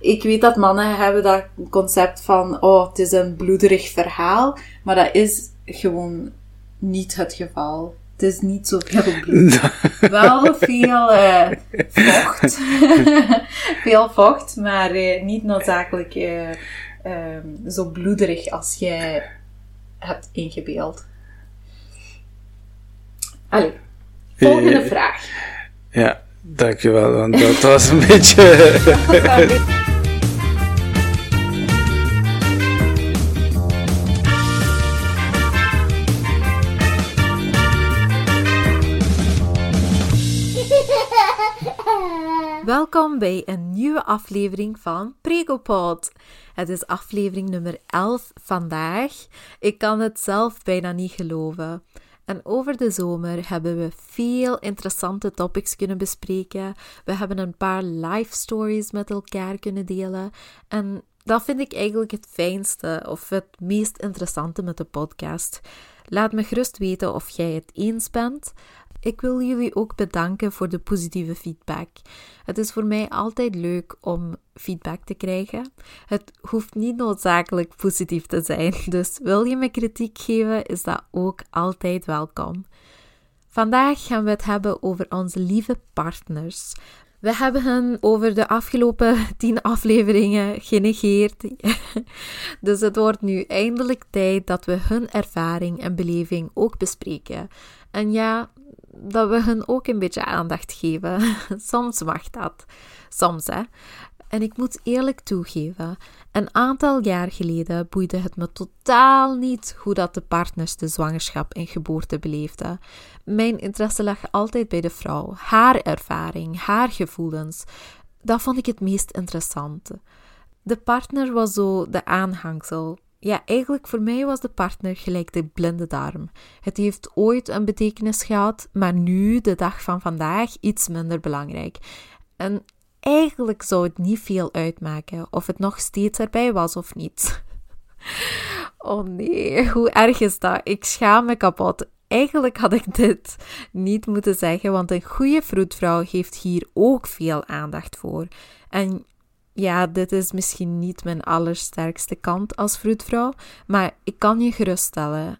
Ik weet dat mannen hebben dat concept van, oh, het is een bloederig verhaal, maar dat is gewoon niet het geval. Het is niet zoveel bloed. Wel veel uh, vocht. veel vocht, maar uh, niet noodzakelijk uh, um, zo bloederig als jij hebt ingebeeld. Allee, volgende vraag. Ja, dankjewel, want dat was een beetje... Welkom bij een nieuwe aflevering van Pregopod. Het is aflevering nummer 11 vandaag. Ik kan het zelf bijna niet geloven. En over de zomer hebben we veel interessante topics kunnen bespreken. We hebben een paar live stories met elkaar kunnen delen. En dat vind ik eigenlijk het fijnste of het meest interessante met de podcast. Laat me gerust weten of jij het eens bent. Ik wil jullie ook bedanken voor de positieve feedback. Het is voor mij altijd leuk om feedback te krijgen. Het hoeft niet noodzakelijk positief te zijn, dus wil je me kritiek geven, is dat ook altijd welkom. Vandaag gaan we het hebben over onze lieve partners. We hebben hen over de afgelopen tien afleveringen genegeerd. dus het wordt nu eindelijk tijd dat we hun ervaring en beleving ook bespreken. En ja, dat we hun ook een beetje aandacht geven. Soms mag dat. Soms, hè. En ik moet eerlijk toegeven, een aantal jaar geleden boeide het me totaal niet hoe dat de partners de zwangerschap en geboorte beleefden. Mijn interesse lag altijd bij de vrouw, haar ervaring, haar gevoelens. Dat vond ik het meest interessante. De partner was zo de aanhangsel, ja, eigenlijk voor mij was de partner gelijk de blinde darm. Het heeft ooit een betekenis gehad, maar nu, de dag van vandaag, iets minder belangrijk. En eigenlijk zou het niet veel uitmaken of het nog steeds erbij was of niet. Oh nee, hoe erg is dat? Ik schaam me kapot. Eigenlijk had ik dit niet moeten zeggen, want een goede vroedvrouw heeft hier ook veel aandacht voor. En ja, dit is misschien niet mijn allersterkste kant als vroedvrouw, maar ik kan je geruststellen.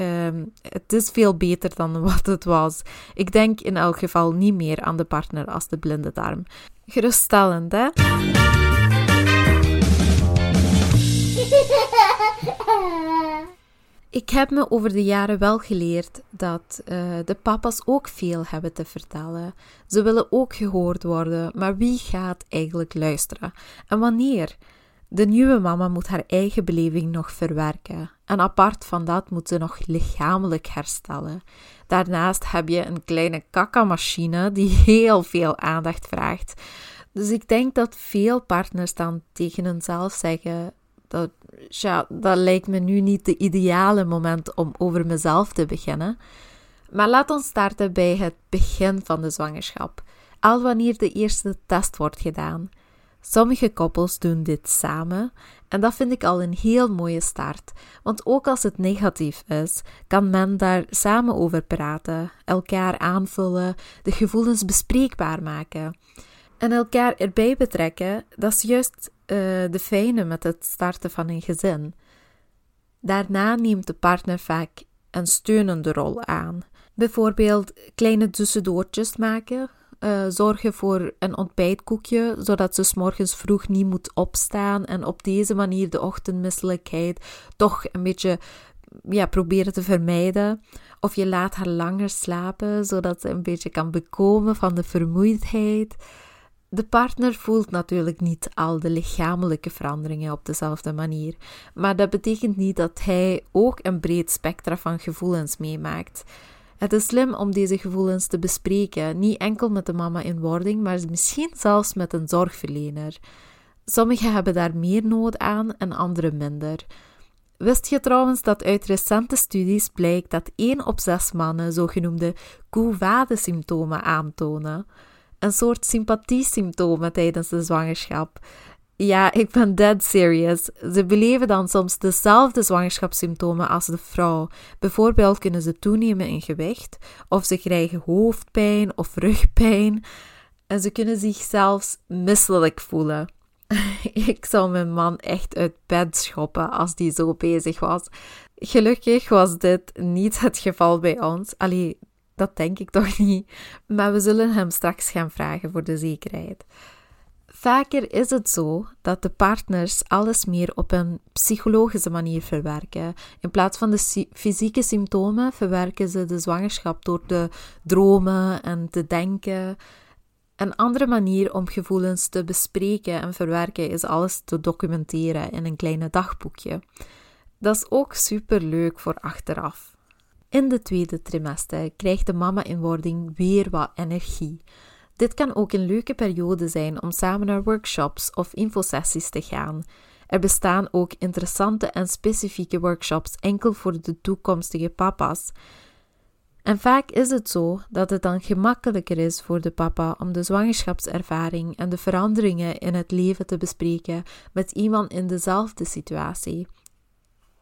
Um, het is veel beter dan wat het was. Ik denk in elk geval niet meer aan de partner als de blinde darm. Geruststellend, hè? Ik heb me over de jaren wel geleerd dat uh, de papa's ook veel hebben te vertellen. Ze willen ook gehoord worden, maar wie gaat eigenlijk luisteren? En wanneer? De nieuwe mama moet haar eigen beleving nog verwerken. En apart van dat moet ze nog lichamelijk herstellen. Daarnaast heb je een kleine kakamachine die heel veel aandacht vraagt. Dus ik denk dat veel partners dan tegen hunzelf zeggen: dat, ja, dat lijkt me nu niet de ideale moment om over mezelf te beginnen. Maar laat ons starten bij het begin van de zwangerschap, al wanneer de eerste test wordt gedaan. Sommige koppels doen dit samen en dat vind ik al een heel mooie start, want ook als het negatief is, kan men daar samen over praten, elkaar aanvullen, de gevoelens bespreekbaar maken. En elkaar erbij betrekken, dat is juist de fijne met het starten van een gezin. Daarna neemt de partner vaak een steunende rol aan. Bijvoorbeeld kleine tussendoortjes maken, uh, zorgen voor een ontbijtkoekje, zodat ze s morgens vroeg niet moet opstaan en op deze manier de ochtendmisselijkheid toch een beetje ja, proberen te vermijden. Of je laat haar langer slapen, zodat ze een beetje kan bekomen van de vermoeidheid. De partner voelt natuurlijk niet al de lichamelijke veranderingen op dezelfde manier, maar dat betekent niet dat hij ook een breed spectra van gevoelens meemaakt. Het is slim om deze gevoelens te bespreken, niet enkel met de mama in wording, maar misschien zelfs met een zorgverlener. Sommigen hebben daar meer nood aan en anderen minder. Wist je trouwens dat uit recente studies blijkt dat 1 op 6 mannen zogenoemde koe-wade-symptomen aantonen? Een soort sympathiesymptomen tijdens de zwangerschap. Ja, ik ben dead serious. Ze beleven dan soms dezelfde zwangerschapssymptomen als de vrouw. Bijvoorbeeld kunnen ze toenemen in gewicht, of ze krijgen hoofdpijn of rugpijn. En ze kunnen zich zelfs misselijk voelen. ik zou mijn man echt uit bed schoppen als die zo bezig was. Gelukkig was dit niet het geval bij ons. Allee, dat denk ik toch niet. Maar we zullen hem straks gaan vragen voor de zekerheid. Vaker is het zo dat de partners alles meer op een psychologische manier verwerken. In plaats van de fysieke symptomen verwerken ze de zwangerschap door te dromen en te denken. Een andere manier om gevoelens te bespreken en verwerken is alles te documenteren in een kleine dagboekje. Dat is ook super leuk voor achteraf. In de tweede trimester krijgt de mama in wording weer wat energie. Dit kan ook een leuke periode zijn om samen naar workshops of infosessies te gaan. Er bestaan ook interessante en specifieke workshops enkel voor de toekomstige papa's. En vaak is het zo dat het dan gemakkelijker is voor de papa om de zwangerschapservaring en de veranderingen in het leven te bespreken met iemand in dezelfde situatie.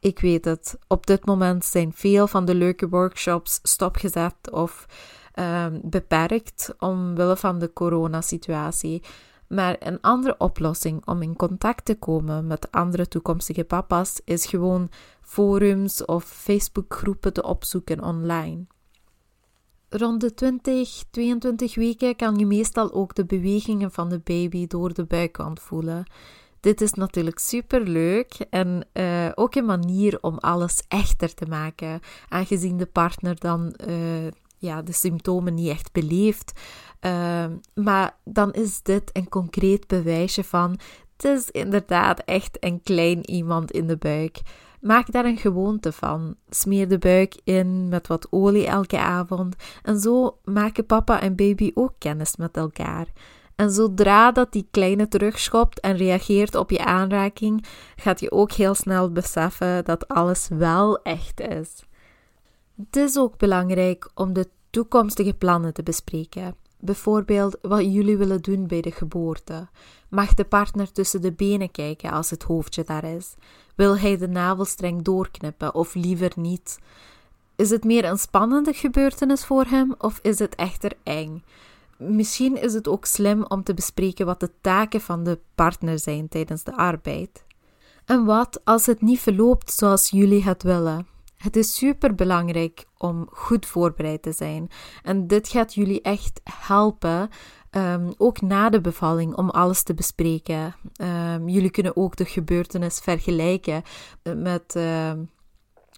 Ik weet het, op dit moment zijn veel van de leuke workshops stopgezet of um, beperkt omwille van de coronasituatie. Maar een andere oplossing om in contact te komen met andere toekomstige papa's is gewoon forums of Facebookgroepen te opzoeken online. Rond de 20, 22 weken kan je meestal ook de bewegingen van de baby door de buikwand voelen. Dit is natuurlijk super leuk en uh, ook een manier om alles echter te maken, aangezien de partner dan uh, ja, de symptomen niet echt beleeft. Uh, maar dan is dit een concreet bewijsje van het is inderdaad echt een klein iemand in de buik. Maak daar een gewoonte van. Smeer de buik in met wat olie elke avond. En zo maken papa en baby ook kennis met elkaar. En zodra dat die kleine terugschopt en reageert op je aanraking, gaat je ook heel snel beseffen dat alles wel echt is. Het is ook belangrijk om de toekomstige plannen te bespreken. Bijvoorbeeld wat jullie willen doen bij de geboorte. Mag de partner tussen de benen kijken als het hoofdje daar is? Wil hij de navelstreng doorknippen of liever niet? Is het meer een spannende gebeurtenis voor hem of is het echter eng? Misschien is het ook slim om te bespreken wat de taken van de partner zijn tijdens de arbeid. En wat als het niet verloopt zoals jullie het willen? Het is super belangrijk om goed voorbereid te zijn. En dit gaat jullie echt helpen, um, ook na de bevalling, om alles te bespreken. Um, jullie kunnen ook de gebeurtenis vergelijken eh, met. Uh,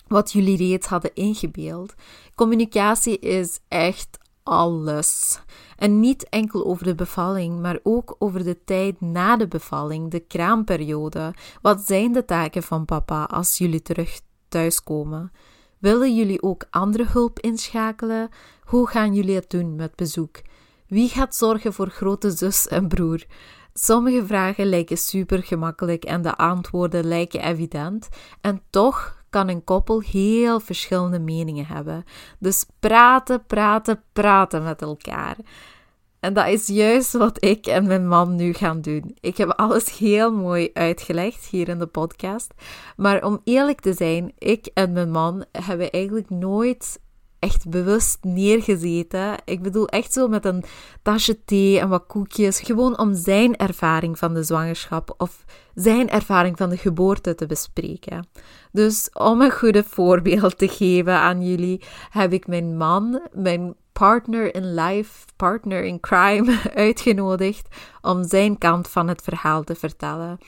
wat jullie reeds hadden ingebeeld. Communicatie is echt alles. En niet enkel over de bevalling, maar ook over de tijd na de bevalling, de kraamperiode. Wat zijn de taken van papa als jullie terug thuiskomen? Willen jullie ook andere hulp inschakelen? Hoe gaan jullie het doen met bezoek? Wie gaat zorgen voor grote zus en broer? Sommige vragen lijken super gemakkelijk en de antwoorden lijken evident, en toch kan een koppel heel verschillende meningen hebben. Dus praten, praten, praten met elkaar. En dat is juist wat ik en mijn man nu gaan doen. Ik heb alles heel mooi uitgelegd hier in de podcast. Maar om eerlijk te zijn, ik en mijn man hebben eigenlijk nooit echt bewust neergezeten. Ik bedoel echt zo met een tasje thee en wat koekjes. Gewoon om zijn ervaring van de zwangerschap of zijn ervaring van de geboorte te bespreken. Dus om een goede voorbeeld te geven aan jullie, heb ik mijn man, mijn partner in life, partner in crime, uitgenodigd om zijn kant van het verhaal te vertellen.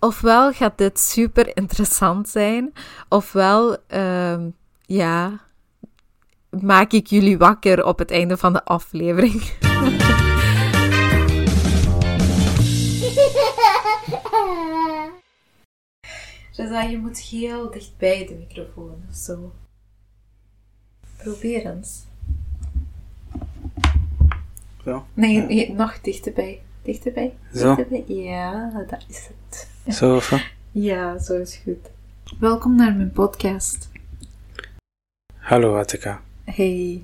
Ofwel gaat dit super interessant zijn, ofwel, uh, ja, maak ik jullie wakker op het einde van de aflevering. Dus dat je moet heel dichtbij de microfoon of zo. Probeer eens. Zo? Nee, nee nog dichterbij. Dichterbij. Zo? Dichterbij. Ja, dat is het. Zo of Ja, zo is goed. Welkom naar mijn podcast. Hallo Attika. Hey.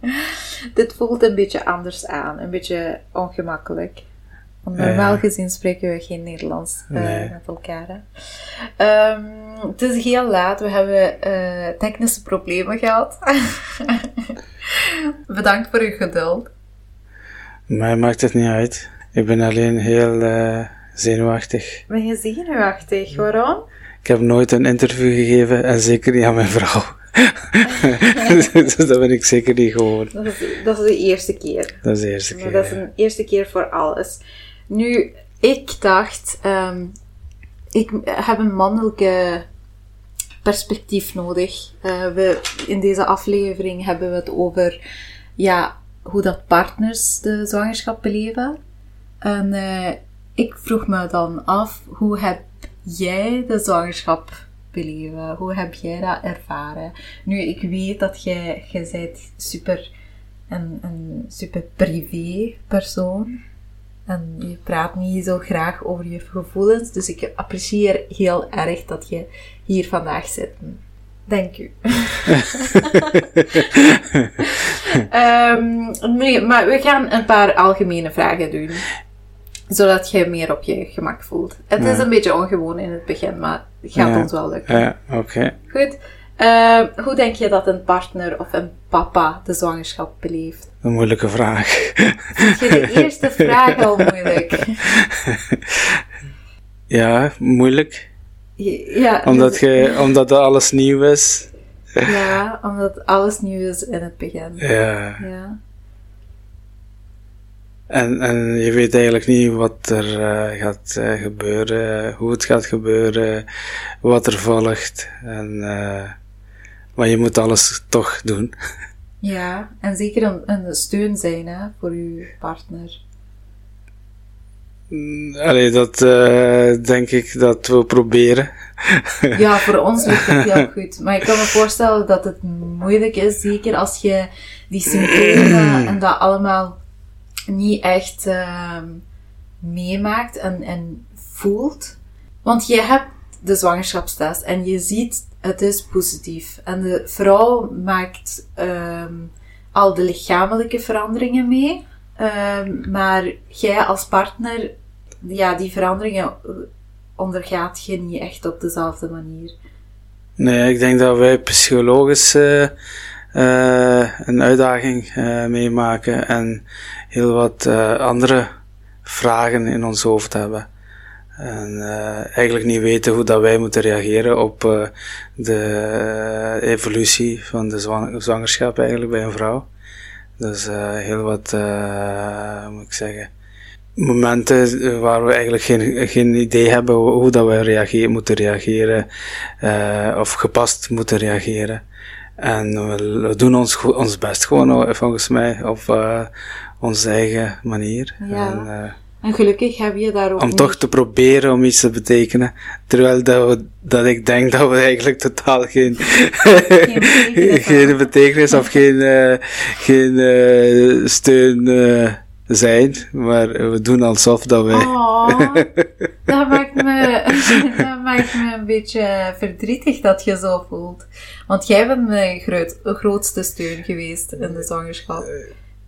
Dit voelt een beetje anders aan, een beetje ongemakkelijk. Want normaal gezien spreken we geen Nederlands uh, met elkaar. Um, het is heel laat, we hebben uh, technische problemen gehad. Bedankt voor uw geduld. Mij maakt het niet uit. Ik ben alleen heel uh, zenuwachtig. Ben je zenuwachtig? Waarom? Ik heb nooit een interview gegeven en zeker niet aan mijn vrouw. dus dat ben ik zeker niet gewoon. Dat is, dat is de eerste keer. Dat is de eerste keer. dat is de eerste keer voor alles. Nu, ik dacht, um, ik heb een mannelijke perspectief nodig. Uh, we, in deze aflevering hebben we het over ja, hoe dat partners de zwangerschap beleven. En uh, ik vroeg me dan af, hoe heb jij de zwangerschap beleven? Hoe heb jij dat ervaren? Nu, ik weet dat jij, jij bent super, een, een super privé persoon. En je praat niet zo graag over je gevoelens. Dus ik apprecieer heel erg dat je hier vandaag zit. Dank u. um, nee, maar we gaan een paar algemene vragen doen. Zodat je meer op je gemak voelt. Het is een beetje ongewoon in het begin, maar gaat ons wel lukken. Ja, oké. Goed. Uh, hoe denk je dat een partner of een papa de zwangerschap beleeft? Een moeilijke vraag. Vind je de eerste vraag al moeilijk? ja, moeilijk. Ja, omdat, je, omdat alles nieuw is. ja, omdat alles nieuw is in het begin. Ja. ja. En, en je weet eigenlijk niet wat er uh, gaat uh, gebeuren, hoe het gaat gebeuren, wat er volgt. En, maar je moet alles toch doen. Ja, en zeker een, een steun zijn hè, voor uw partner. Mm, allee, dat denk ik dat we proberen. ja, voor ons lukt het heel goed. Maar ik kan me voorstellen dat het moeilijk is, zeker als je die symptomen en dat allemaal niet echt uh, meemaakt en, en voelt. Want je hebt de zwangerschapstest en je ziet het is positief. En de vrouw maakt um, al de lichamelijke veranderingen mee. Um, maar jij als partner, ja, die veranderingen ondergaat je niet echt op dezelfde manier. Nee, ik denk dat wij psychologisch uh, een uitdaging uh, meemaken en heel wat andere vragen in ons hoofd hebben. En eigenlijk niet weten hoe dat wij moeten reageren op de evolutie van de zwangerschap eigenlijk bij een vrouw. Dus heel wat, moet ik zeggen, momenten waar we eigenlijk geen, geen idee hebben hoe, hoe dat wij moeten reageren of gepast moeten reageren. En we, we doen ons, ons best gewoon volgens mij op onze eigen manier. Ja. En, en gelukkig heb je daar ook. Om toch te proberen om iets te betekenen. Terwijl dat, we, dat ik denk dat we eigenlijk totaal geen, geen, betekenis, geen betekenis of geen, uh, geen uh, steun uh, zijn. Maar we doen alsof dat wij. Oh, dat, maakt me, dat maakt me een beetje verdrietig dat je zo voelt. Want jij bent mijn groot, grootste steun geweest in de zwangerschap.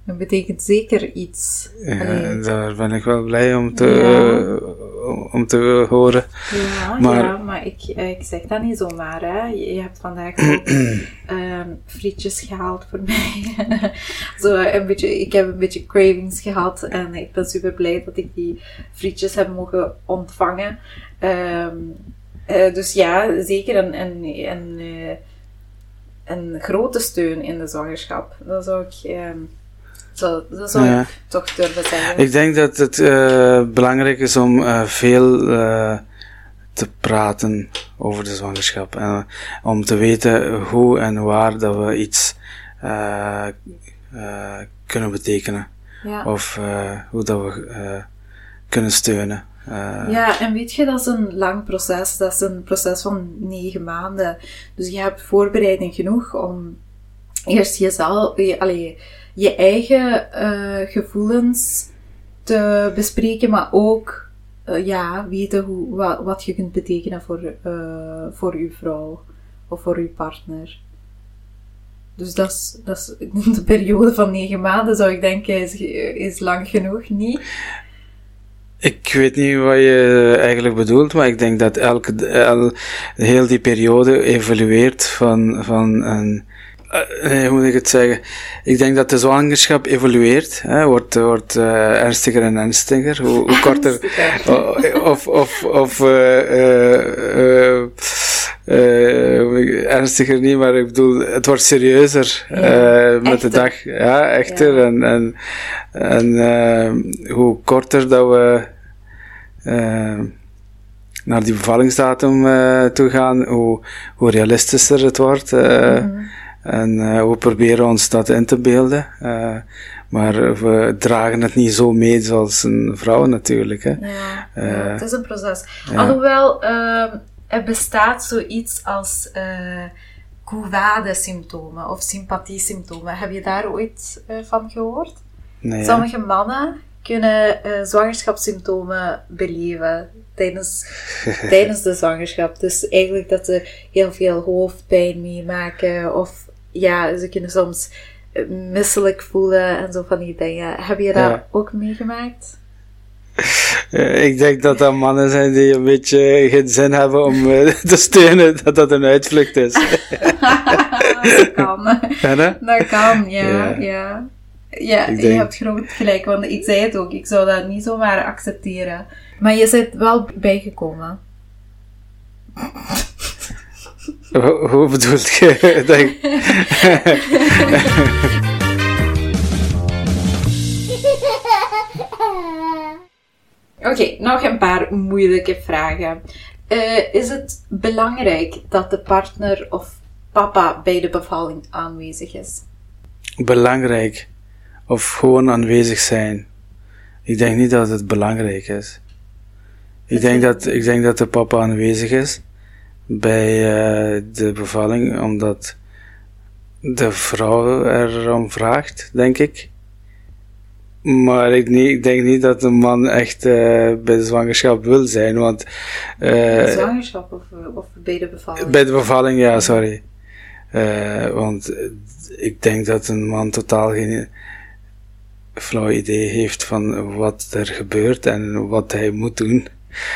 Dat betekent zeker iets. Ja, daar ben ik wel blij om te, ja. uh, om te horen. Ja, maar, ja, maar ik, ik zeg dat niet zomaar. Hè. Je hebt vandaag ook um, frietjes gehaald voor mij. Zo een beetje, ik heb een beetje cravings gehad en ik ben super blij dat ik die frietjes heb mogen ontvangen. Um, uh, dus ja, zeker een, een, een, uh, een grote steun in de zwangerschap. Dat zou ik... Um, zo, dat zou ja. ik toch durven zeggen. Ik denk dat het uh, belangrijk is om uh, veel uh, te praten over de zwangerschap. En om te weten hoe en waar dat we iets kunnen betekenen. Ja. Of hoe dat we kunnen steunen. ja, en weet je, dat is een lang proces. Dat is een proces van negen maanden. Dus je hebt voorbereiding genoeg om eerst jezelf... Je, allee, je eigen uh, gevoelens te bespreken, maar ook uh, ja, weten hoe, wat, wat je kunt betekenen voor, uh, voor uw vrouw of voor uw partner. Dus dat is, dat is de periode van negen maanden, zou ik denken, is, is lang genoeg, niet? Ik weet niet wat je eigenlijk bedoelt, maar ik denk dat elke, el, heel die periode evolueert van, van een nee, hoe moet ik het zeggen? Ik denk dat de zwangerschap evolueert, hè, wordt, wordt uh, ernstiger en ernstiger, hoe, hoe korter, of, of, of uh, ernstiger niet, maar ik bedoel, het wordt serieuzer ja, met de dag, ja, echter, ja. en, en, en hoe korter dat we naar die bevallingsdatum uh, toe gaan, hoe, hoe realistischer het wordt. Uh, mm -hmm. En uh, we proberen ons dat in te beelden. maar we dragen het niet zo mee zoals een vrouw natuurlijk. Hè. Ja, ja het is een proces. Ja. Alhoewel, ehm, er bestaat zoiets als Couvade-symptomen of sympathie-symptomen. Heb je daar ooit van gehoord? Nee, Sommige mannen kunnen uh, zwangerschapssymptomen beleven tijdens, tijdens de zwangerschap. Dus eigenlijk dat ze heel veel hoofdpijn meemaken of ja, ze kunnen soms eh, misselijk voelen en zo van die dingen. Heb je dat ja. ook meegemaakt? Ik denk dat dat mannen zijn die een beetje geen zin hebben om te steunen dat dat een uitvlucht is. dat kan. Ja, dat kan, ja. ja. ja. Ja, je hebt groot gelijk, want ik zei het ook. Ik zou dat niet zomaar accepteren. Maar je bent wel bijgekomen. Hoe, hoe bedoelt je? Oké, okay, nog een paar moeilijke vragen. Uh, is het belangrijk dat de partner of papa bij de bevalling aanwezig is? Belangrijk of gewoon aanwezig zijn. Ik denk niet dat het belangrijk is. Ik denk dat, ik denk dat de papa aanwezig is bij uh, de bevalling, omdat de vrouw erom vraagt, denk ik. Maar ik, niet, ik denk niet dat de man echt uh, bij de zwangerschap wil zijn, want... Uh, bij de zwangerschap of, of bij de bevalling? Bij de bevalling, ja, sorry. want ik denk dat een man totaal geen flauw idee heeft van wat er gebeurt en wat hij moet doen.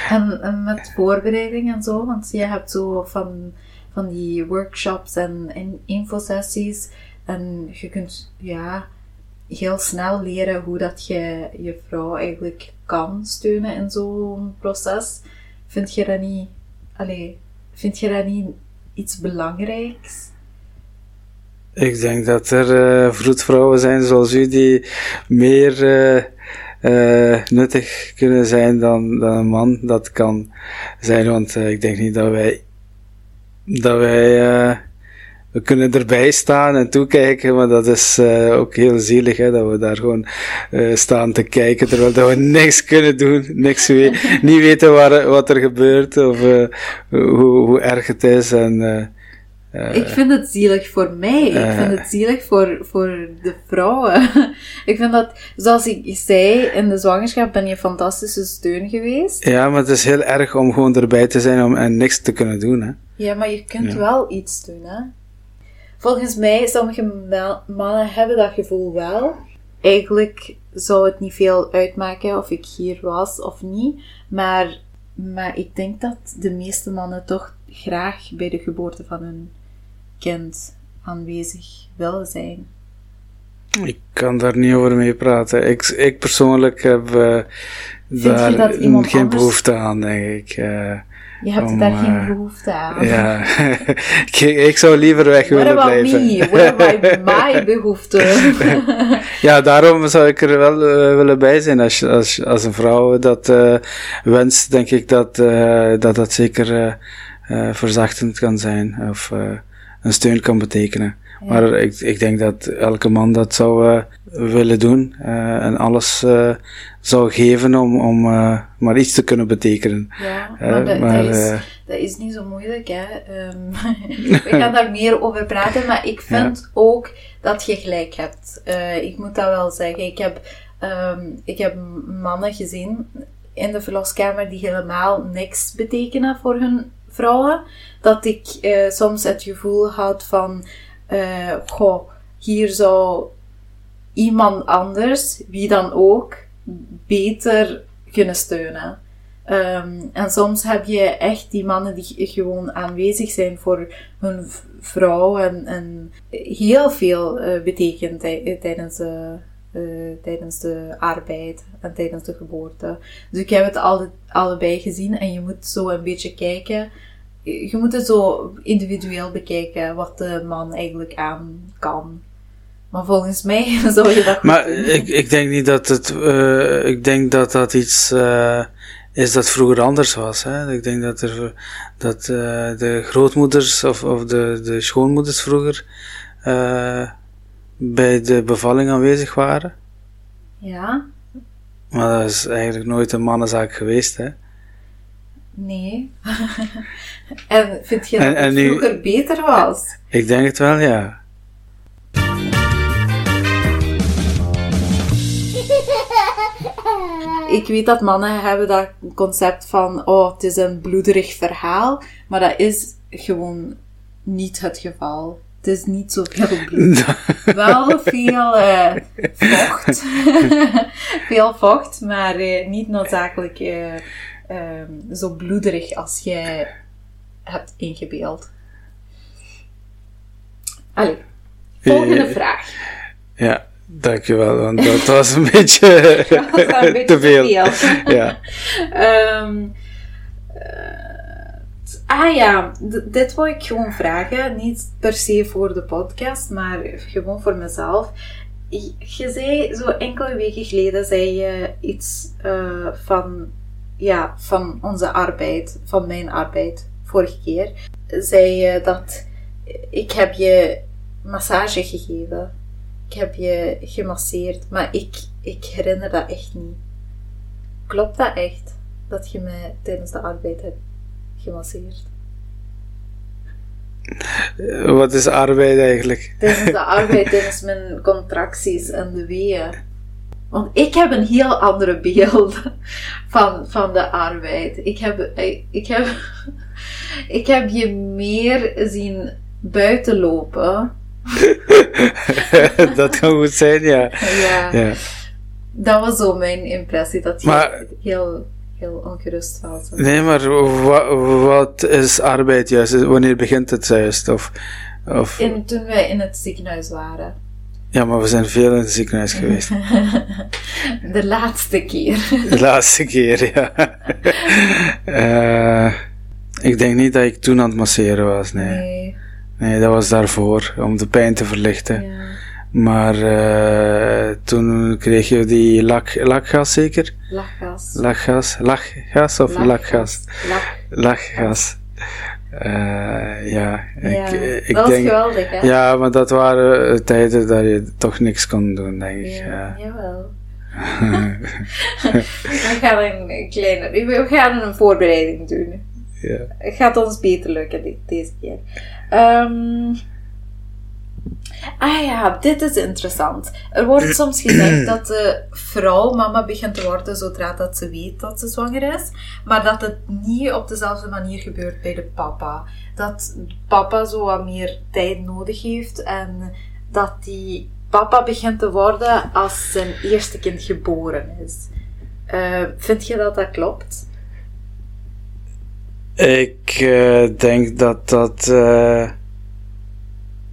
En, met voorbereiding en zo, want je hebt zo van, van die workshops en, infosessies en je kunt ja, heel snel leren hoe dat je je vrouw eigenlijk kan steunen in zo'n proces. Vind je dat niet, allez, vind je dat niet iets belangrijks? Ik denk dat er uh, vroedvrouwen zijn zoals u die meer uh, uh, nuttig kunnen zijn dan, dan een man dat kan zijn. Want ik denk niet dat wij, dat wij, we kunnen erbij staan en toekijken, maar dat is ook heel zielig, hè, dat we daar gewoon staan te kijken terwijl dat we niks kunnen doen, niks niet weten waar, wat er gebeurt of hoe, hoe erg het is en uh, ik vind het zielig voor mij. ik vind het zielig voor, voor de vrouwen. ik vind dat, zoals ik zei, in de zwangerschap ben je fantastische steun geweest. Ja, maar het is heel erg om gewoon erbij te zijn om, en niks te kunnen doen. Hè? Ja, maar je kunt ja. wel iets doen. Hè? Volgens mij, sommige mannen hebben dat gevoel wel. Eigenlijk zou het niet veel uitmaken of ik hier was of niet. Maar, maar ik denk dat de meeste mannen toch graag bij de geboorte van hun kind aanwezig wil zijn. Ik kan daar niet over mee praten. Ik, ik persoonlijk heb uh, daar geen behoefte aan, denk ik. Uh, je hebt om, daar geen eh, behoefte aan. Ja, ik, ik, zou liever weg What willen blijven. Me? What about my behoefte? ja, daarom zou ik er wel uh, willen bij zijn. Als, als, als een vrouw dat uh, wenst, denk ik dat dat, dat zeker verzachtend kan zijn. Of, een steun kan betekenen. Maar ik, ik denk dat elke man dat zou uh, willen doen uh, en alles uh, zou geven om, om maar iets te kunnen betekenen. Ja, maar, dat, maar dat, is, dat, is, niet zo moeilijk. Hè. Um, we gaan daar meer over praten, maar ik vind ja. ook dat je gelijk hebt. ik moet dat wel zeggen. Ik heb, um, ik heb mannen gezien in de verloskamer die helemaal niks betekenen voor hun vrouwen, dat ik uh, soms het gevoel had van, uh, goh, hier zou iemand anders, wie dan ook, beter kunnen steunen. Ehm, en soms heb je echt die mannen die gewoon aanwezig zijn voor hun vrouw en, en heel veel eh, betekent tij- tijdens de, eh, tijdens de arbeid en tijdens de geboorte. Dus ik heb het alle, allebei gezien en je moet zo een beetje kijken. Je moet het zo individueel bekijken wat de man eigenlijk aan kan. Maar volgens mij zou je dat Maar ik, ik denk niet dat het. eh, ik denk dat dat iets eh, is dat vroeger anders was. Hè? Ik denk dat, er, dat eh, de grootmoeders of, of de, de schoonmoeders vroeger bij de bevalling aanwezig waren. Ja? Maar dat is eigenlijk nooit een mannenzaak geweest. Hè? Nee. en vind je dat En- en het nu- vroeger beter was? Ik denk het wel, ja. Ik weet dat mannen hebben dat concept van, oh, het is een bloederig verhaal, maar dat is gewoon niet het geval. Het is niet zoveel bloed. Wel veel eh, vocht. veel vocht, maar eh, niet noodzakelijk eh, ehm, zo bloederig als jij hebt ingebeeld. Allee, volgende Eh, vraag. Ja, dankjewel, want dat was een beetje, Dat was een beetje te veel. te veel. Ja. Ehm, eh, ah ja, dit wil ik gewoon vragen. Niet per se voor de podcast, maar gewoon voor mezelf. Je je zei zo enkele weken geleden zei je iets eh, van, ja, van onze arbeid, van mijn arbeid, vorige keer. Zei je dat ik heb je massage gegeven. Ik heb je gemasseerd, maar ik, ik herinner dat echt niet. Klopt dat echt? Dat je mij tijdens de arbeid hebt gemasseerd? Wat is arbeid eigenlijk? Tijdens de arbeid, tijdens mijn contracties en de weeën. Want ik heb een heel andere beeld van, van de arbeid. Ik heb, ik, heb, ik heb je meer zien buiten lopen. dat kan goed zijn, ja. Ja, ja. dat was zo mijn impressie. Dat je Maar- heel, heel ongerust was. Nee, maar wa- wat is arbeid juist? Wanneer begint het juist? Of, of, In, toen wij in het ziekenhuis waren. ja, maar we zijn veel in het ziekenhuis geweest. De laatste keer. De laatste keer, ja. Eh, ik denk niet dat ik toen aan het masseren was, nee. Nee. Nee, dat was daarvoor, om de pijn te verlichten. Ja. Maar eh, toen kreeg je die lak, lakgas zeker? Lachgas. Lachgas? Lachgas of lakgas? Lach. Lachgas. Eh, ja, ik, Ja. ik dat was denk... geweldig, hè? Ja, maar dat waren eh, tijden dat je toch niks kon doen, denk ik. Ja, Ja. Jawel. we gaan een kleine... We gaan een voorbereiding doen. Ja. Het gaat ons beter lukken de- deze keer. Ehm, ah ja, dit is interessant. Er wordt soms gezegd dat de vrouw mama begint te worden zodra dat ze weet dat ze zwanger is, maar dat het niet op dezelfde manier gebeurt bij de papa. Dat papa zo wat meer tijd nodig heeft en dat die papa begint te worden als zijn eerste kind geboren is. Eh, vind je dat dat klopt? Ik eh, denk dat dat eh,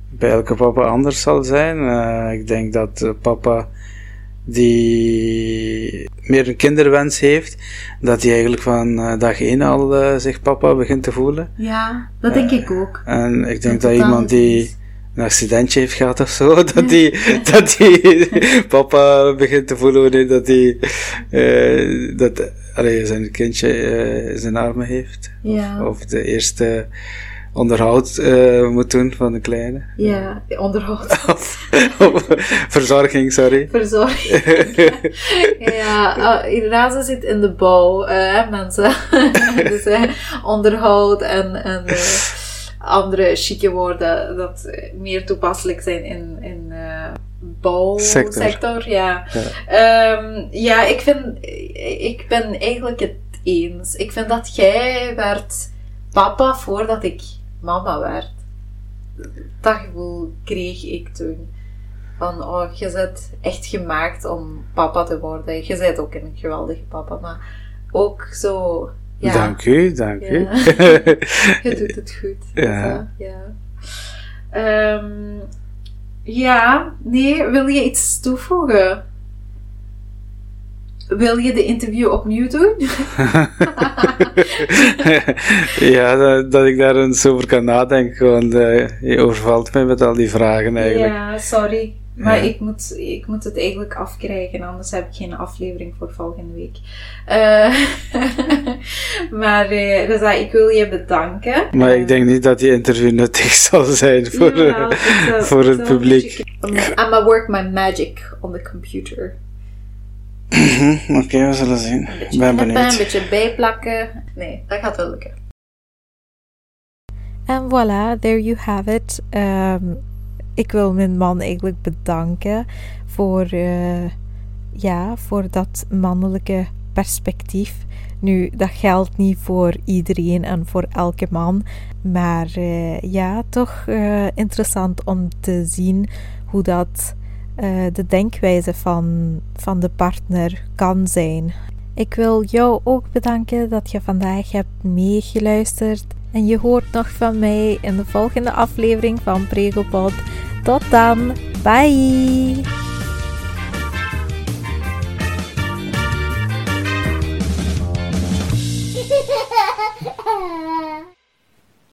bij elke papa anders zal zijn. Eh, ik denk dat papa die meer een kinderwens heeft, dat hij eigenlijk van dag één al zich papa begint te voelen. Ja, dat denk ik ook. En ik denk dat iemand die een accidentje heeft gehad of zo, dat die, dat die papa begint te voelen wanneer dat hij eh, dat, allee, zijn kindje eh, in zijn armen heeft. Ja. Of de eerste onderhoud eh, moet doen van de kleine. Ja, onderhoud, Of, of verzorging, sorry. verzorging. ja, uh, inderdaad, ze zit in de bouw, eh, mensen. dus eh, onderhoud en, en eh, andere chique woorden dat eh, meer toepasselijk zijn in, in eh bouwsector. Sector. Ja. Ja. Ehm, ja, ik vind, ik ben eigenlijk het eens. Ik vind dat jij werd papa voordat ik mama werd. Dat gevoel kreeg ik toen. Van, oh, je bent echt gemaakt om papa te worden. Je bent ook een geweldige papa, maar ook zo... Ja. Dank u, dank Ja. u. Je doet het goed. Ja. Dus, ja. Ehm, ja, nee, wil je iets toevoegen? Wil je de interview opnieuw doen? ja, dat, dat ik daar eens over kan nadenken, want eh, je overvalt mij met al die vragen eigenlijk. Ja, sorry. Maar Ja. ik, moet, ik moet het eigenlijk afkrijgen, anders heb ik geen aflevering voor volgende week. Eh, maar eh, dus, ah, ik wil je bedanken. Maar Eh, ik denk niet dat die interview nuttig zal zijn voor, eh, jawel, voor het publiek. beetje- I'm gonna work my magic on the computer. Mhm, Oké, we zullen zien. Een Ik ben knippen, een benieuwd. beetje bijplakken. Nee, dat gaat wel lukken. En voilà, there you have it. Ehm, ik wil mijn man eigenlijk bedanken voor, eh, ja, voor dat mannelijke perspectief. Nu, dat geldt niet voor iedereen en voor elke man. Maar eh, ja, toch eh, interessant om te zien hoe dat de denkwijze van, van de partner kan zijn. Ik wil jou ook bedanken dat je vandaag hebt meegeluisterd. En je hoort nog van mij in de volgende aflevering van Pregopod. Tot dan. Bye.